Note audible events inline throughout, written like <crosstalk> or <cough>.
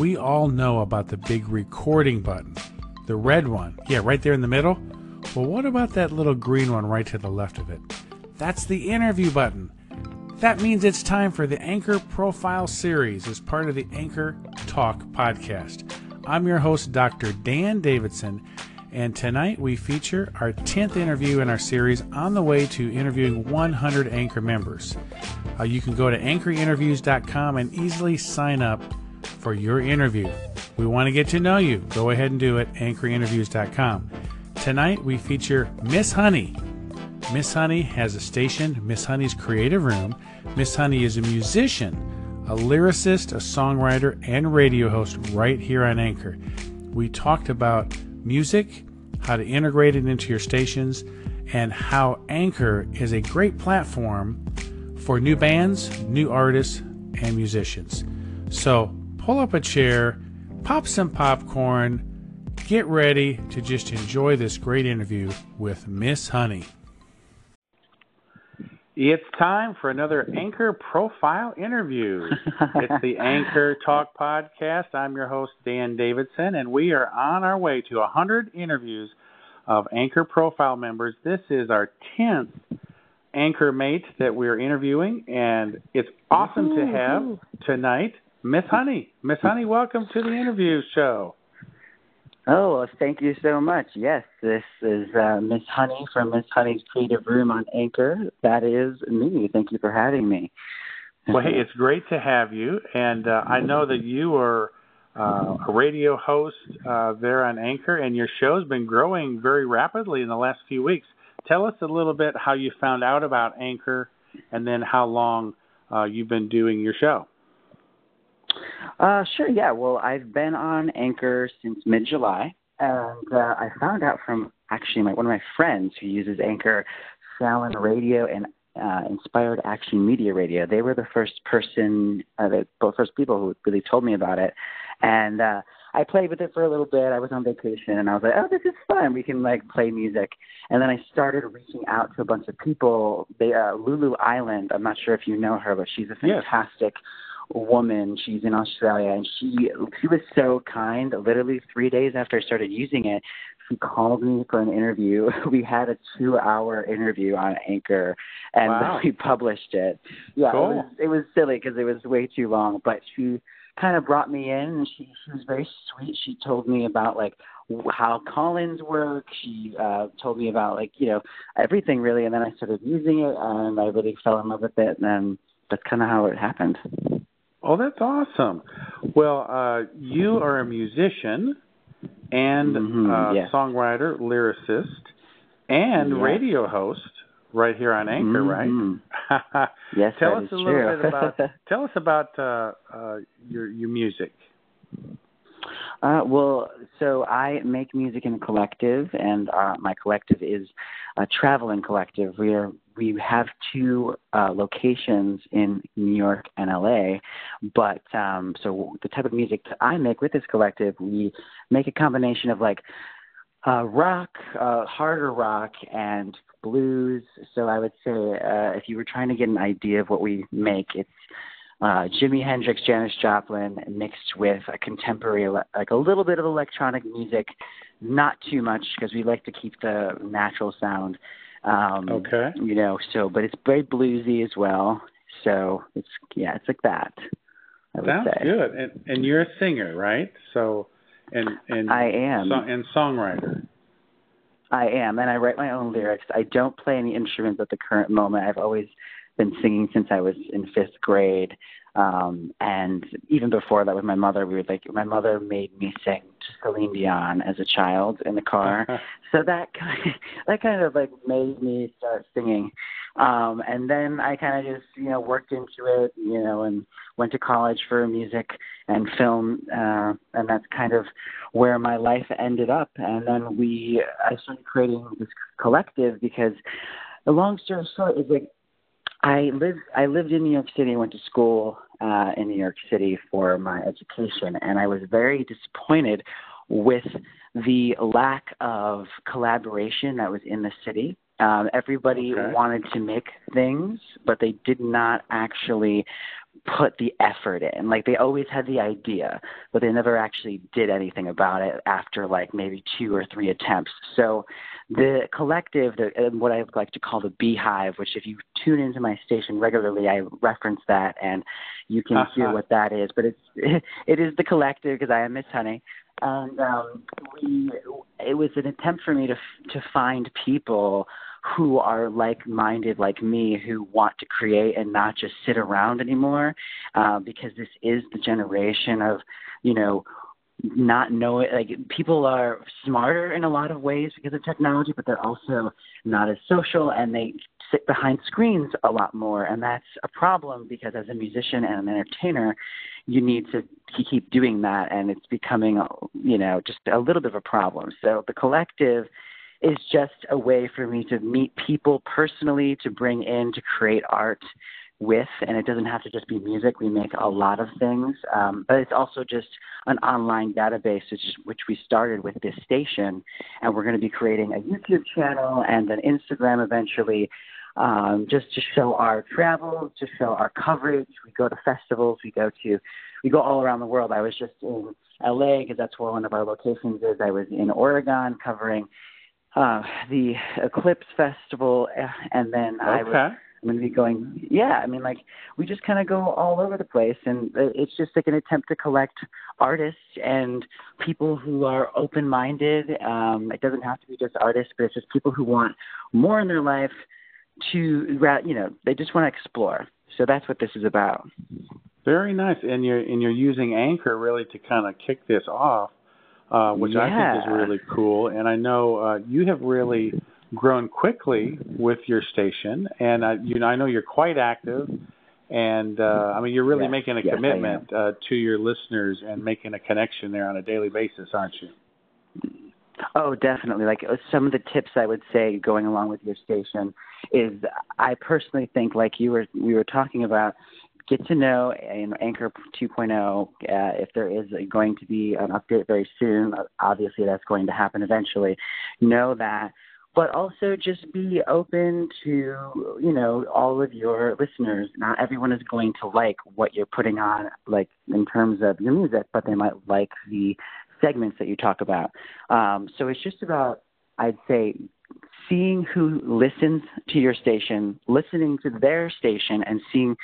we all know about the big recording button, the red one. Yeah, right there in the middle. Well, what about that little green one right to the left of it? That's the interview button. That means it's time for the Anchor Profile Series as part of the Anchor Talk podcast. I'm your host, Dr. Dan Davidson, and tonight we feature our 10th interview in our series on the way to interviewing 100 Anchor members. Uh, you can go to anchorinterviews.com and easily sign up for your interview. We want to get to know you. Go ahead and do it, anchorinterviews.com. Tonight we feature Miss Honey. Miss Honey has a station, Miss Honey's Creative Room. Miss Honey is a musician, a lyricist, a songwriter, and radio host right here on Anchor. We talked about music, how to integrate it into your stations, and how Anchor is a great platform for new bands, new artists, and musicians. So pull up a chair, pop some popcorn, get ready to just enjoy this great interview with Miss Honey. It's time for another Anchor Profile interview. <laughs> it's the Anchor Talk Podcast. I'm your host, Dan Davidson, and we are on our way to 100 interviews of Anchor Profile members. This is our 10th Anchor mate that we're interviewing, and it's awesome to have tonight Miss Honey. Miss Honey, welcome to the interview show. Oh, well, thank you so much. Yes, this is uh, Miss Honey from Miss Honey's Creative Room on Anchor. That is me. Thank you for having me. well, hey, it's great to have you, and uh, I know that you are uh, a radio host uh, there on Anchor, and your show's been growing very rapidly in the last few weeks. Tell us a little bit how you found out about Anchor, and then how long uh, you've been doing your show. Uh, sure, yeah. Well, I've been on Anchor since mid July, and uh, I found out from actually my, one of my friends who uses Anchor, Fallon Radio and uh, Inspired Action Media Radio. They were the first person, uh, the first people who really told me about it, and uh, I played with it for a little bit. I was on vacation, and I was like, "Oh, this is fun. We can like play music." And then I started reaching out to a bunch of people. They, uh, Lulu Island. I'm not sure if you know her, but she's a fantastic. Yes woman. She's in Australia, and she she was so kind. Literally three days after I started using it, she called me for an interview. <laughs> We had a two-hour interview on Anchor, and wow. <laughs> we published it. Yeah, cool. it was it was silly because it was way too long, but she kind of brought me in and she she was very sweet she told me about like how call-ins work she uh told me about like you know everything really and then i started using it and i really fell in love with it and then that's kind of how it happened Oh, that's awesome. Well, uh, you are a musician and mm-hmm, uh, yes. songwriter, lyricist, and yes. radio host right here on Anchor, mm-hmm. right? <laughs> yes, tell us a little true. bit about <laughs> tell us about uh, uh, your your music. Uh, well, so I make music in a collective, and uh, my collective is a traveling collective. We are we have two uh, locations in New York and LA, but um, so the type of music that I make with this collective, we make a combination of like uh, rock, uh, harder rock, and blues. So I would say uh, if you were trying to get an idea of what we make, it's uh, Jimi Hendrix, Janis Joplin, mixed with a contemporary, like a little bit of electronic music, not too much because we like to keep the natural sound. Um, okay. You know, so but it's very bluesy as well. So it's yeah, it's like that. I Sounds say. good. And and you're a singer, right? So and and I am so, and songwriter. I am, and I write my own lyrics. I don't play any instruments at the current moment. I've always been singing since I was in fifth grade. Um, and even before that with my mother, we were like, my mother made me sing to Celine Dion as a child in the car. <laughs> so that kind of, <laughs> that kind of like made me start singing. Um, and then I kind of just, you know, worked into it, you know, and went to college for music and film. Uh, and that's kind of where my life ended up. And then we, I started creating this collective because the long story short is like, I lived I lived in New York City. Went to school uh, in New York City for my education, and I was very disappointed with the lack of collaboration that was in the city. Um, everybody Okay. wanted to make things, but they did not actually put the effort in. Like they always had the idea, but they never actually did anything about it after like maybe two or three attempts. So the collective, the, what I like to call the beehive, which if you tune into my station regularly, I reference that and you can uh-huh. hear what that is. But it's <laughs> it is the collective because I am Miss Honey, and um, we it was an attempt for me to to find people who are like-minded like me who want to create and not just sit around anymore uh, because this is the generation of you know not knowing like people are smarter in a lot of ways because of technology but they're also not as social and they sit behind screens a lot more. And that's a problem because as a musician and an entertainer you need to keep doing that and it's becoming you know just a little bit of a problem. So the collective is just a way for me to meet people personally to bring in to create art with, and it doesn't have to just be music. We make a lot of things, um, but it's also just an online database, which, is, which we started with this station, and we're going to be creating a YouTube channel and then Instagram eventually, um, just to show our travels, to show our coverage. We go to festivals, we go to, we go all around the world. I was just in LA because that's where one of our locations is. I was in Oregon covering uh, the Eclipse Festival, eh, and then okay. I was I'm going to be going, yeah, I mean, like, we just kind of go all over the place. And it's just like an attempt to collect artists and people who are open minded. Um, it doesn't have to be just artists, but it's just people who want more in their life to, you know, they just want to explore. So that's what this is about. Very nice. And you're, and you're using Anchor really to kind of kick this off. Uh, which yeah. I think is really cool. And I know uh, you have really grown quickly with your station, and I, you know I know you're quite active, and uh, I mean you're really yes, making a yes, commitment uh, to your listeners and making a connection there on a daily basis, aren't you? Oh, definitely. Like uh, some of the tips I would say going along with your station is I personally think like you were we were talking about get to know in Anchor 2.0 uh, if there is going to be an update very soon. Obviously, that's going to happen eventually. Know that but also just be open to you know all of your listeners not everyone is going to like what you're putting on like in terms of your music but they might like the segments that you talk about um, so it's just about i'd say seeing who listens to your station listening to their station and seeing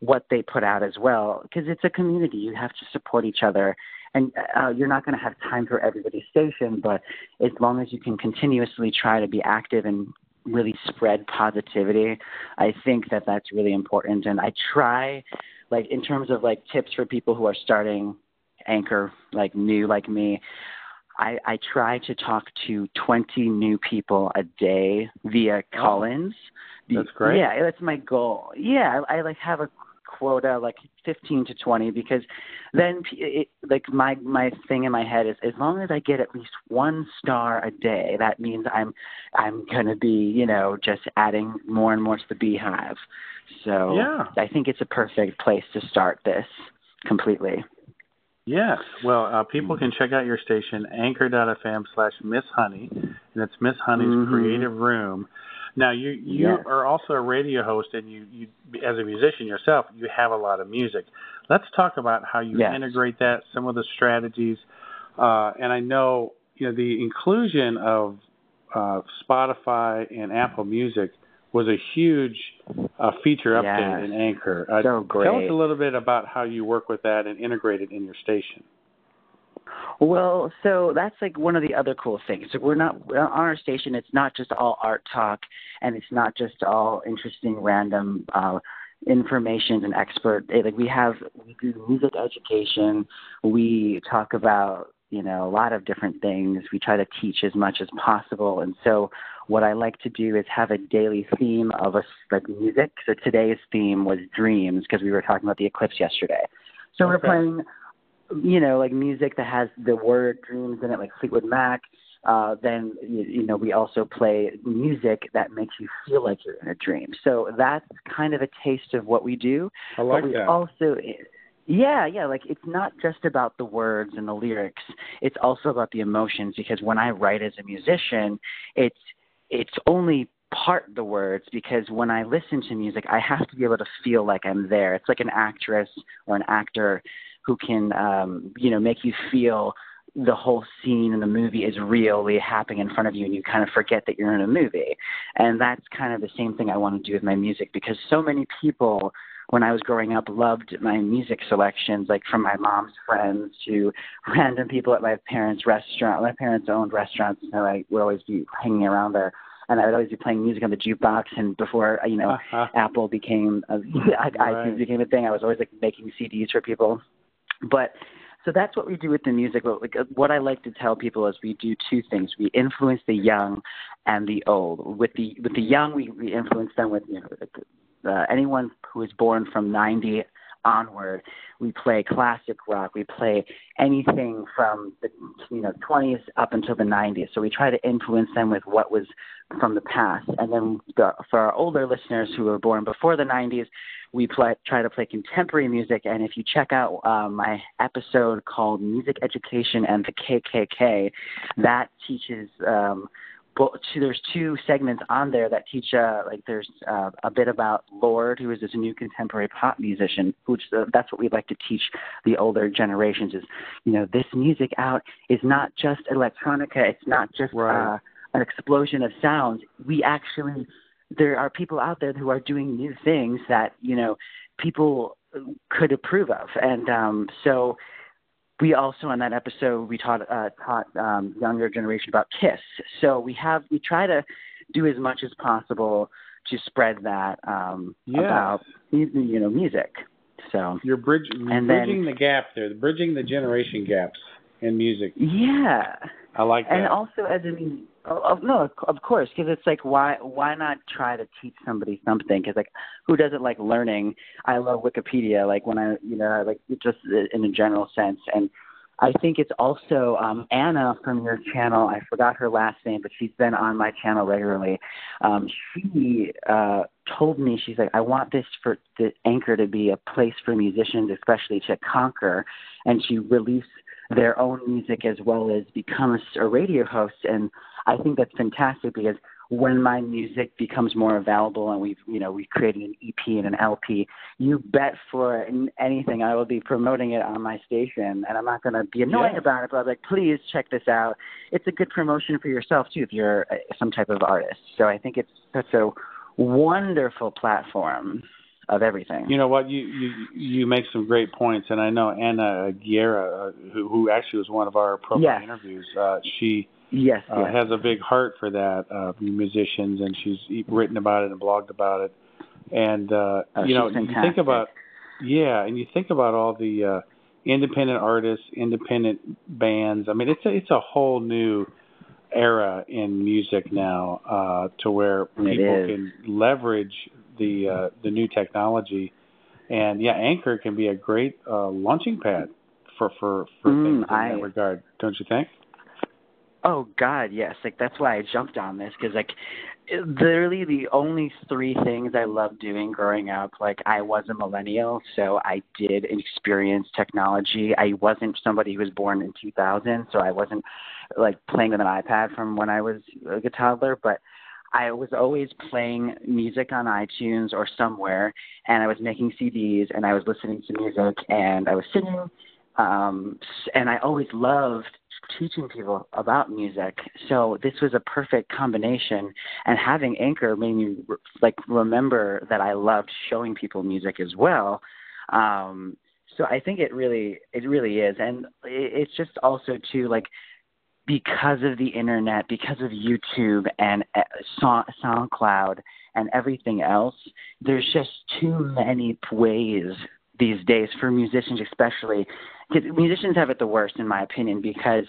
what they put out as well because it's a community you have to support each other and uh, you're not going to have time for everybody's station, but as long as you can continuously try to be active and really spread positivity, I think that that's really important. And I try, like in terms of like tips for people who are starting Anchor, like new like me. I, I try to talk to 20 new people a day via oh, That's great. Yeah, that's my goal. Yeah, I, I like have a quota like 15 to 20 because then it, like my my thing in my head is as long as I get at least one star a day that means I'm I'm going to be you know just adding more and more to the beehive so yeah. I think it's a perfect place to start this completely Yes. Well, uh, people can check out your station, anchor.fm slash Miss Honey, and it's Miss Honey's mm-hmm. Creative Room. Now you you yes. are also a radio host, and you you as a musician yourself, you have a lot of music. Let's talk about how you yes. integrate that, some of the strategies, uh, and I know you know the inclusion of uh, Spotify and Apple Music was a huge uh, feature update yes. in Anchor. Uh, so great. Tell us a little bit about how you work with that and integrate it in your station. Well, so that's like one of the other cool things. So we're not on our station. It's not just all art talk, and it's not just all interesting random uh, information and expert. Eh, like we have, we do music education. We talk about you know a lot of different things. We try to teach as much as possible, and so what I like to do is have a daily theme of a like music. So today's theme was dreams because we were talking about the eclipse yesterday. So okay. we're playing you know, like music that has the word dreams in it, like Fleetwood Mac. Uh, then you, you know we also play music that makes you feel like you're in a dream. So that's kind of a taste of what we do. I like but we that. Also, yeah, yeah, like it's not just about the words and the lyrics. It's also about the emotions because when I write as a musician, it's it's only part the words because when I listen to music, I have to be able to feel like I'm there. It's like an actress or an actor who can, um, you know, make you feel the whole scene in the movie is really happening in front of you and you kind of forget that you're in a movie. And that's kind of the same thing I want to do with my music because so many people when I was growing up loved my music selections, like from my mom's friends to <laughs> random people at my parents' restaurant. My parents owned restaurants, so I would always be hanging around there. And I would always be playing music on the jukebox. And before you know, uh-huh. <laughs> Apple became a, <laughs> right. iTunes became a thing, I was always like making CDs for people. But so that's what we do with the music. But like, what I like to tell people is we do two things: we influence the young and the old. With the with the young, we, we influence them with you know uh, anyone who is born from 90 onward. We play classic rock. We play anything from the you know 20s up until the 90s. So we try to influence them with what was from the past. And then the, for our older listeners who were born before the 90s, we play, try to play contemporary music. And if you check out uh, my episode called "Music Education and the KKK," that teaches. Um, well, there's two segments on there that teach uh, like there's uh, a bit about Lorde, who is this new contemporary pop musician, which uh, that's what we'd like to teach the older generations is, you know, this music out is not just electronica, it's not just right. uh, an explosion of sounds. We actually there are people out there who are doing new things that you know people could approve of, and um, so we also on that episode we taught uh, taught um, younger generation about Kiss. So we have we try to do as much as possible to spread that um, yeah. about you know music. So you're bridge, and bridging then, the gap there, bridging the generation gaps in music. Yeah, I like that. And also as a Oh, no, of course, because it's like why why not try to teach somebody something? Because like who doesn't like learning? I love Wikipedia. Like when I you know like just in a general sense, and I think it's also um, Anna from your channel. I forgot her last name, but she's been on my channel regularly. Um, she uh, told me she's like, I want this for the anchor to be a place for musicians, especially to conquer, and she release their own music as well as become a, a radio host and I think that's fantastic because when my music becomes more available and we've you know we've created an EP and an LP, you bet for anything I will be promoting it on my station, and I'm not going to be annoying yeah. about it. But I'm like, please check this out. It's a good promotion for yourself too if you're uh, some type of artist. So I think it's such a wonderful platform of everything. You know what? You you you make some great points, and I know Anna Guerra, uh, who who actually was one of our profile yes. interviews. Uh, she Yes, uh, yes. has a big heart for that uh, musicians, and she's written about it and blogged about it. And uh, oh, you know, you think about yeah, and you think about all the uh, independent artists, independent bands. I mean, it's a it's a whole new era in music now, uh, to where people can leverage the uh, the new technology. And yeah, Anchor can be a great uh, launching pad for for for mm, things in I, that regard, don't you think? Oh God, yes. Like that's why I jumped on this because like literally the only three things I loved doing growing up. Like I was a millennial, so I did experience technology. I wasn't somebody who was born in 2000, so I wasn't like playing with an iPad from when I was like a toddler, but I was always playing music on iTunes or somewhere, and I was making CDs and I was listening to music and I was singing. Um, and I always loved teaching people about music. So this was a perfect combination, and having Anchor made me like remember that I loved showing people music as well. Um, so I think it really, it really is, and it's just also too like because of the internet, because of YouTube and uh, SoundCloud and everything else, there's just too many ways these days for musicians, especially because musicians have it the worst in my opinion because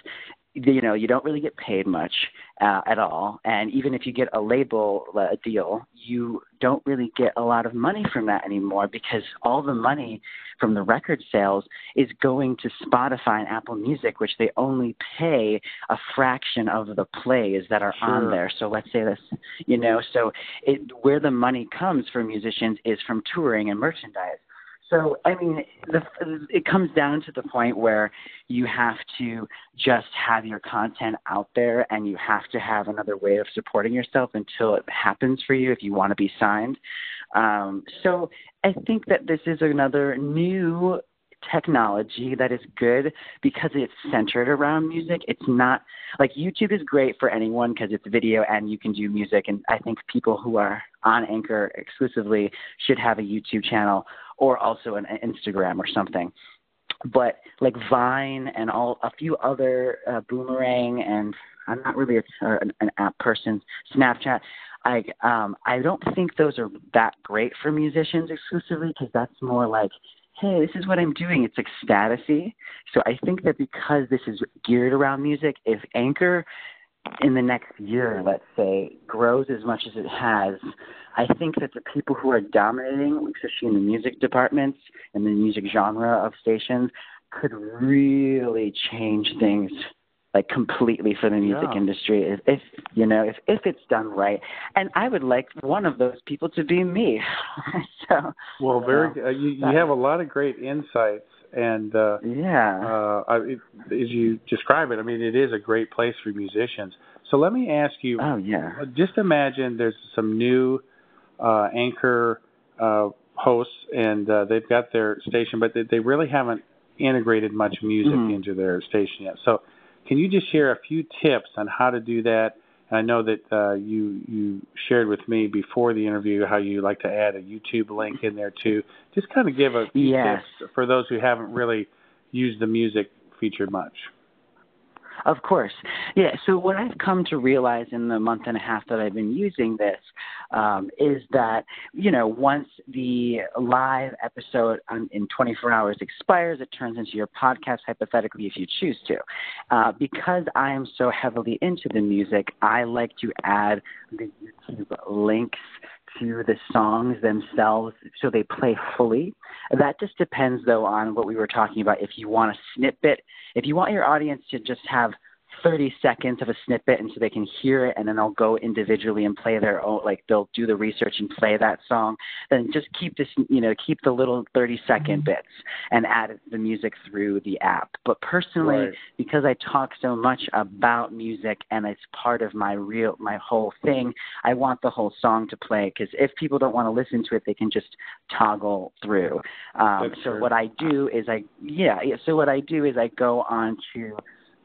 you know you don't really get paid much uh, at all. And even if you get a label uh, deal you don't really get a lot of money from that anymore because all the money from the record sales is going to Spotify and Apple Music which they only pay a fraction of the plays that are sure. on there. So let's say this you know so it where the money comes for musicians is from touring and merchandise So, I mean, the, it comes down to the point where you have to just have your content out there and you have to have another way of supporting yourself until it happens for you if you want to be signed. Um, so, I think that this is another new technology that is good because it's centered around music. It's not like YouTube is great for anyone because it's video and you can do music. And I think people who are on Anchor exclusively should have a YouTube channel or also an Instagram or something. But like Vine and all a few other uh, Boomerang and I'm not really a, an, an app person. Snapchat. I um I don't think those are that great for musicians exclusively because that's more like hey, this is what I'm doing. It's like statusy. So I think that because this is geared around music, if Anchor in the next year, let's say, grows as much as it has, I think that the people who are dominating, especially in the music departments and the music genre of stations, could really change things like completely for the music yeah. industry if, if you know if if it's done right. And i would like one of those people to be me. <laughs> So well very uh, you you have a lot of great insights and uh yeah. uh I, it, as you describe it i mean it is a great place for musicians. So let me ask you oh yeah. just imagine there's some new uh anchor uh hosts and uh they've got their station but they, they really haven't integrated much music mm-hmm. into their station yet. So can you just share a few tips on how to do that? And I know that uh, you you shared with me before the interview how you like to add a YouTube link in there too. Just kind of give a few yes. tips for those who haven't really used the music feature much. Of course. Yeah. So, what I've come to realize in the month and a half that I've been using this um, is that, you know, once the live episode on, in 24 hours expires, it turns into your podcast, hypothetically, if you choose to. Uh, because I am so heavily into the music, I like to add the YouTube links to the songs themselves so they play fully. That just depends, though, on what we were talking about. If you want a snippet, if you want your audience to just have 30 seconds of a snippet and so they can hear it and then they'll go individually and play their own like they'll do the research and play that song then just keep this you know keep the little 30 second mm-hmm. bits and add the music through the app but personally right. because I talk so much about music and it's part of my real my whole thing I want the whole song to play because if people don't want to listen to it they can just toggle through um, so true. what I do is I yeah so what I do is I go on to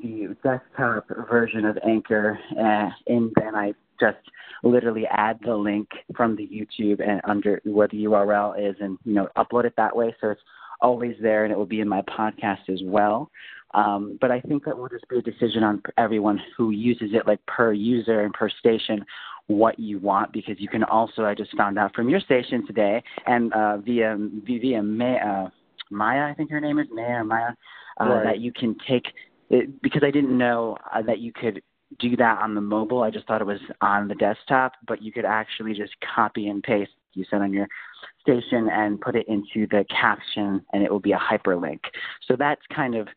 the desktop version of Anchor, uh, and then I just literally add the link from the YouTube and under where the URL is, and you know upload it that way, so it's always there, and it will be in my podcast as well. Um, but I think that will just be a decision on everyone who uses it, like per user and per station, what you want. Because you can also, I just found out from your station today, and uh, via via Maya, uh, Maya, I think her name is Maya or Maya, uh, right. that you can take it, because I didn't know uh, that you could do that on the mobile. I just thought it was on the desktop, but you could actually just copy and paste you said on your station and put it into the caption and it will be a hyperlink. So that's kind of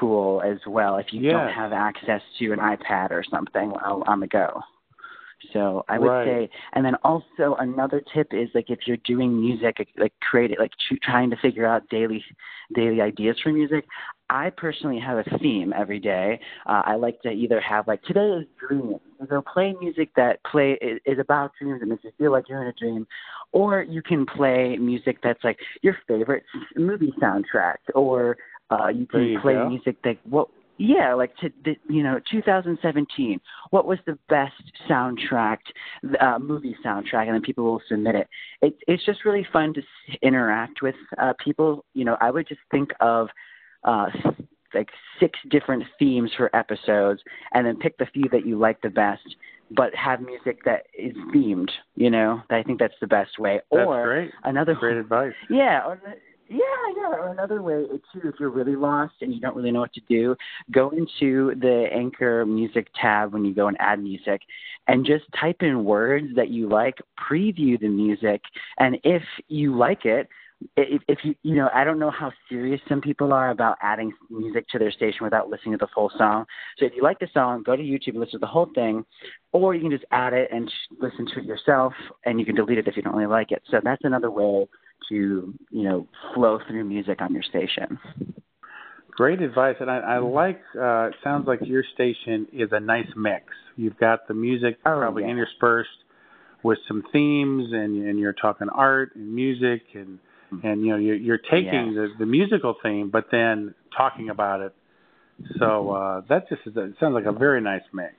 cool as well if you yes. don't have access to an iPad or something on the go. So I would right. say, and then also another tip is like if you're doing music, like create it, like trying to figure out daily, daily ideas for music. I personally have a theme every day. Uh, I like to either have like today is dreaming, so play music that play is, is about dreams and makes you feel like you're in a dream, or you can play music that's like your favorite movie soundtrack, or uh, you can you play go. music that what yeah, like to the, you know, 2017. What was the best soundtrack, uh, movie soundtrack, and then people will submit it. It it's just really fun to interact with uh, people. You know, I would just think of uh, like six different themes for episodes, and then pick the few that you like the best. But have music that is themed. You know, I think that's the best way. That's or great. another great <laughs> advice. Yeah. Or, yeah, yeah. Or another way too, if you're really lost and you don't really know what to do, go into the Anchor Music tab when you go and add music, and just type in words that you like, preview the music, and if you like it, if, if you you know I don't know how serious some people are about adding music to their station without listening to the full song. So if you like the song, go to YouTube and listen to the whole thing, or you can just add it and sh- listen to it yourself, and you can delete it if you don't really like it. So that's another way to you know flow through music on your station. Great advice, and I, I like. Uh, it sounds like your station is a nice mix. You've got the music oh, probably yeah. interspersed with some themes, and and you're talking art and music, and and you know you're, you're taking yeah. the the musical theme, but then talking about it. So uh, that just is a, it sounds like a very nice mix.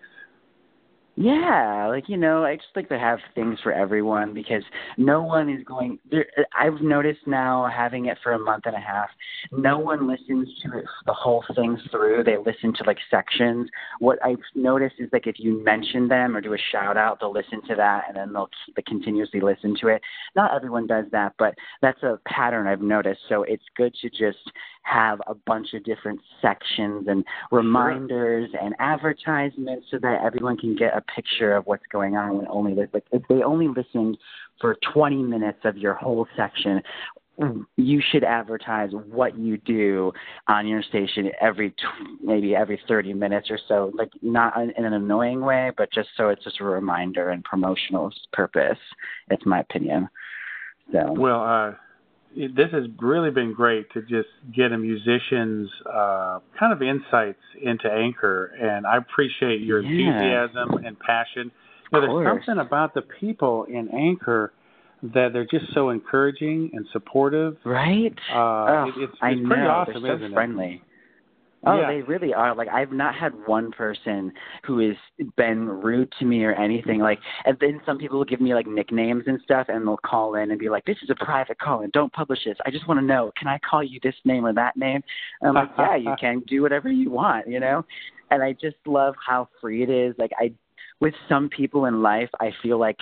Yeah, like you know, I just like to have things for everyone because no one is going. There, I've noticed now, having it for a month and a half, no one listens to it the whole thing through. They listen to like sections. What I've noticed is like if you mention them or do a shout out, they'll listen to that and then they'll keep, continuously listen to it. Not everyone does that, but that's a pattern I've noticed. So it's good to just have a bunch of different sections and reminders and advertisements so that everyone can get a picture of what's going on when only like if they only listened for 20 minutes of your whole section you should advertise what you do on your station every maybe every 30 minutes or so like not in an annoying way but just so it's just a reminder and promotional purpose. It's my opinion. So. Well uh this has really been great to just get a musician's uh, kind of insights into Anchor, and I appreciate your yeah. enthusiasm and passion. You know, there's course. something about the people in Anchor that they're just so encouraging and supportive. Right? Uh, oh, it, it's, it's I pretty know. awesome, they're so friendly. it? Oh, yeah. they really are. Like I've not had one person who has been rude to me or anything. Like, and then some people will give me like nicknames and stuff, and they'll call in and be like, "This is a private call, and don't publish this. I just want to know, can I call you this name or that name?" And I'm like, "Yeah, you <laughs> can. Do whatever you want," you know. And I just love how free it is. Like I, with some people in life, I feel like,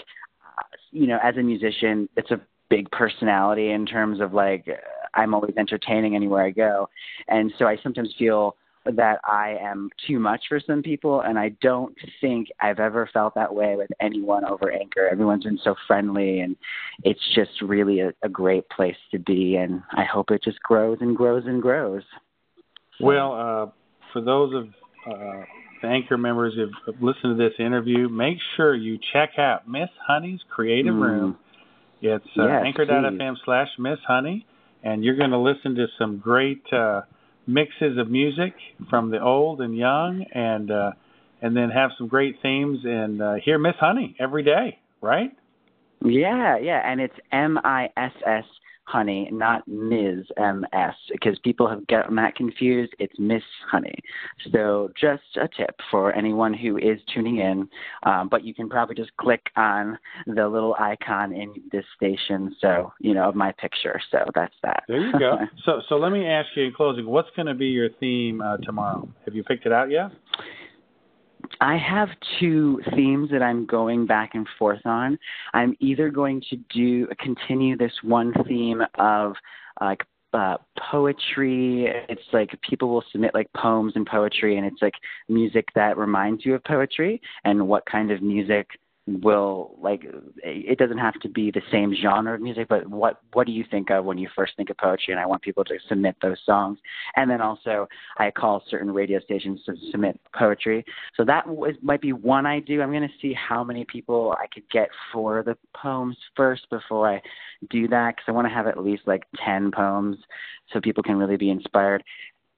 uh, you know, as a musician, it's a big personality in terms of like I'm always entertaining anywhere I go. And so I sometimes feel that I am too much for some people, and I don't think I've ever felt that way with anyone over Anchor. Everyone's been so friendly, and it's just really a, a great place to be. And I hope it just grows and grows and grows. Well, uh, for those of uh, the Anchor members who have listened to this interview, make sure you check out Miss Honey's Creative mm. Room. It's uh, yes, anchor.fm slash Miss Honey and you're going to listen to some great uh, mixes of music from the old and young, and uh, and then have some great themes and uh, hear Miss Honey every day, right? Yeah, yeah, and it's M I S S Honey, not Ms. MS, because people have gotten that confused. It's Miss Honey. So just a tip for anyone who is tuning in, um, but you can probably just click on the little icon in this station, so you know of my picture. So that's that. There you go. <laughs> so so let me ask you in closing, what's going to be your theme uh, tomorrow? Have you picked it out yet? I have two themes that I'm going back and forth on. I'm either going to do continue this one theme of like uh, poetry. It's like people will submit like poems and poetry, and it's like music that reminds you of poetry and what kind of music will like it doesn't have to be the same genre of music but what what do you think of when you first think of poetry? And i want people to submit those songs. And then also i call certain radio stations to submit poetry. So that was, might be one i do. I'm going to see how many people i could get for the poems first before i do that because i want to have at least like 10 poems so people can really be inspired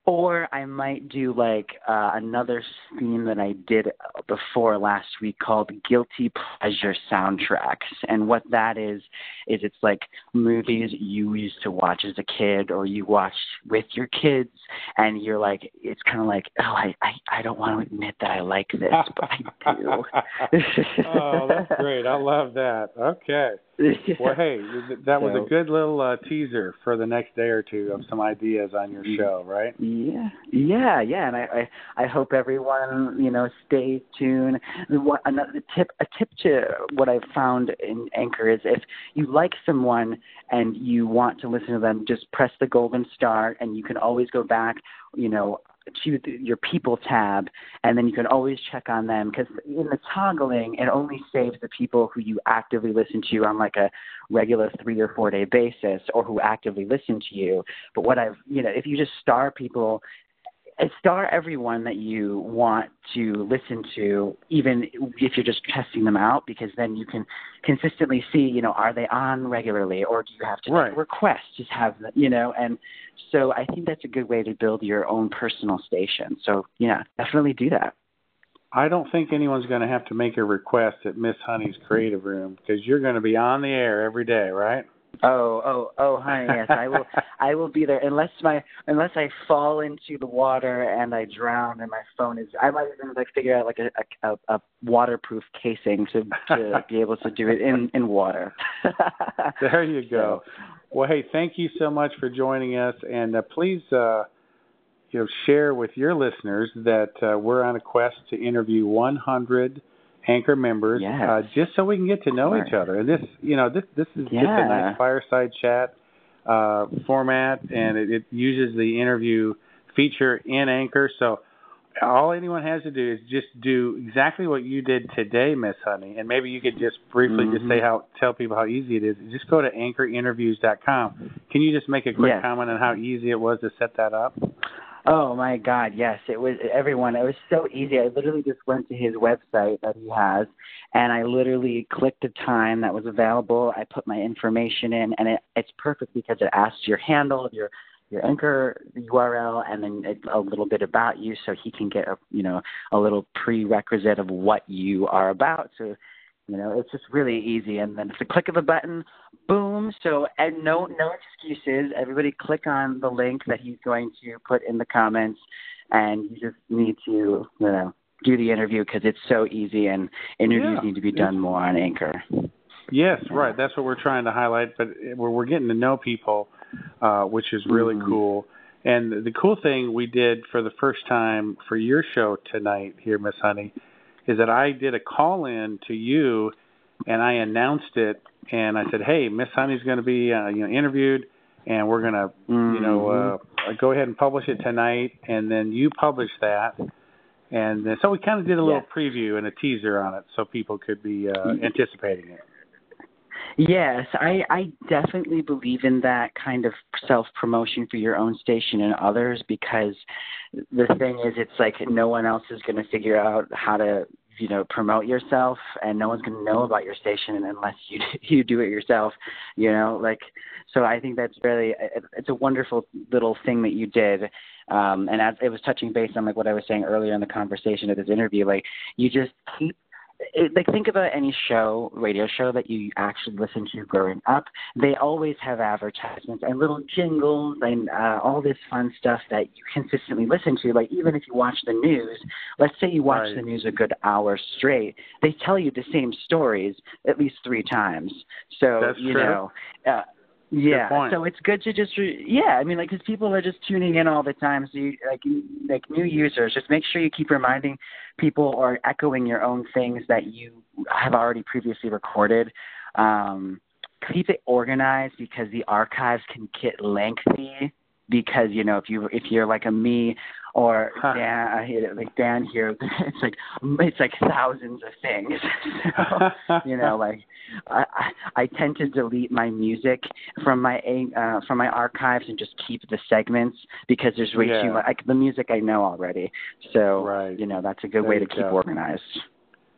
or I might do like uh, another theme that I did before last week called Guilty Pleasure Soundtracks. And what that is, is it's like movies you used to watch as a kid or you watched with your kids. And you're like, it's kind of like, oh, I, I, I don't want to admit that I like this, but I do. <laughs> oh, that's great. I love that. Okay. <laughs> Well, hey, that was a good little uh, teaser for the next day or two of some ideas on your show, right? Yeah, yeah, yeah. And I, I, I hope everyone, you know, stay tuned. What another tip, a tip to what I've found in Anchor is if you like someone and you want to listen to them, just press the golden star, and you can always go back, you know, to your people tab, and then you can always check on them because in the toggling, it only saves the people who you actively listen to on like a regular three or four day basis, or who actively listen to you. But what I've, you know, if you just star people star everyone that you want to listen to, even if you're just testing them out, because then you can consistently see, you know, are they on regularly, or do you have to right. request? Just have, them, you know, and so I think that's a good way to build your own personal station. So yeah, definitely do that. I don't think anyone's going to have to make a request at Miss Honey's Creative Room because you're going to be on the air every day, right? Oh, oh, oh, honey, yes, I will. <laughs> I will be there unless my unless I fall into the water and I drown and my phone is. I might even like figure out like a a, a waterproof casing to to be able to do it in in water. <laughs> there you go. So, well, hey, thank you so much for joining us, and uh, please. uh you know, share with your listeners that uh, we're on a quest to interview 100 anchor members, yes. uh, just so we can get to know each other. And this, you know, this this is yeah. just a nice fireside chat uh, format, and it, it uses the interview feature in Anchor. So all anyone has to do is just do exactly what you did today, Miss Honey, and maybe you could just briefly mm-hmm. just say how tell people how easy it is. Just go to anchorinterviews.com. Can you just make a quick yes. comment on how easy it was to set that up? Oh my God, yes, it was everyone. It was so easy. I literally just went to his website that he has, and I literally clicked the time that was available. I put my information in, and it, it's perfect because it asks your handle, your your anchor URL, and then a little bit about you, so he can get a you know a little prerequisite of what you are about. So you know, it's just really easy, and then it's a click of a button, boom. So, and no, no excuses. Everybody, click on the link that he's going to put in the comments, and you just need to, you know, do the interview because it's so easy, and interviews yeah, need to be done more on Anchor. Yes, right. That's what we're trying to highlight. But we're, we're getting to know people, uh, which is really mm-hmm. cool. And the cool thing we did for the first time for your show tonight here, Miss Honey, is that I did a call in to you and I announced it and I said, "Hey, Miss Honey's going to be uh, you know interviewed and we're going to mm-hmm. you know uh, go ahead and publish it tonight." And then you published that. And then, so we kind of did a little yeah. preview and a teaser on it so people could be uh, mm-hmm. anticipating it. Yes, I, I definitely believe in that kind of self promotion for your own station and others because the thing is, it's like no one else is going to figure out how to you know promote yourself and no one's going to know about your station unless you <laughs> you do it yourself you know like so i think that's really it's a wonderful little thing that you did um and as it was touching base on like what i was saying earlier in the conversation of this interview like you just keep it, like think about any show, radio show that you actually listen to growing up. They always have advertisements and little jingles and uh, all this fun stuff that you consistently listen to. Like even if you watch the news, let's say you watch right. the news a good hour straight, they tell you the same stories at least three times. So That's you true. know. Uh, yeah, so it's good to just re- yeah. I mean, like, because people are just tuning in all the time. So you like like new users, just make sure you keep reminding people or echoing your own things that you have already previously recorded. Um, keep it organized because the archives can get lengthy. Because you know, if you if you're like a me or huh. Dan, I hate it. Like Dan here, <laughs> it's like it's like thousands of things. <laughs> so, you know, like I, I I tend to delete my music from my uh, from my archives and just keep the segments because there's way yeah. too much. Like the music I know already, so right. you know that's a good there way to keep go. organized.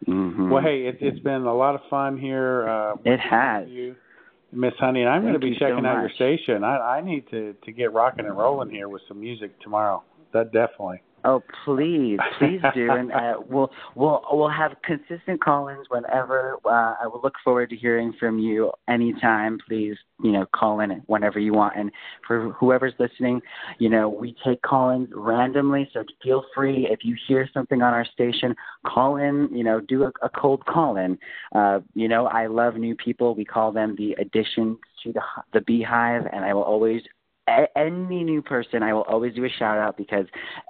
Mm-hmm. Well, hey, it, it's been a lot of fun here. Uh, it has. You. Miss Honey, and I'm going to be checking so out your station. I, I need to to get rocking and rolling here with some music tomorrow that definitely. Oh, please, please do, and uh, <laughs> we'll we'll we'll have consistent call-ins whenever. Uh, I will look forward to hearing from you anytime. Please, you know, call in whenever you want. And for whoever's listening, you know, we take call-ins randomly, so feel free if you hear something on our station, call in. You know, do a, a cold call-in. Uh, you know, I love new people. We call them the additions to the the beehive, and I will always any new person, I will always do a shout out because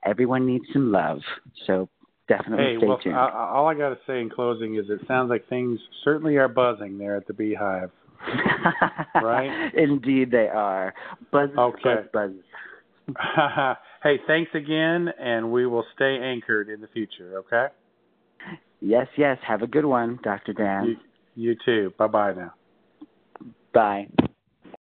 everyone needs some love. So definitely hey, stay well, tuned. I, all I got to say in closing is it sounds like things certainly are buzzing there at the Beehive. <laughs> right? Indeed, they are. Buzz, okay. buzz, buzz. <laughs> hey, thanks again, and we will stay anchored in the future. Okay. Yes, yes. Have a good one, Dr. Dan. You, you too. Bye bye now. Bye.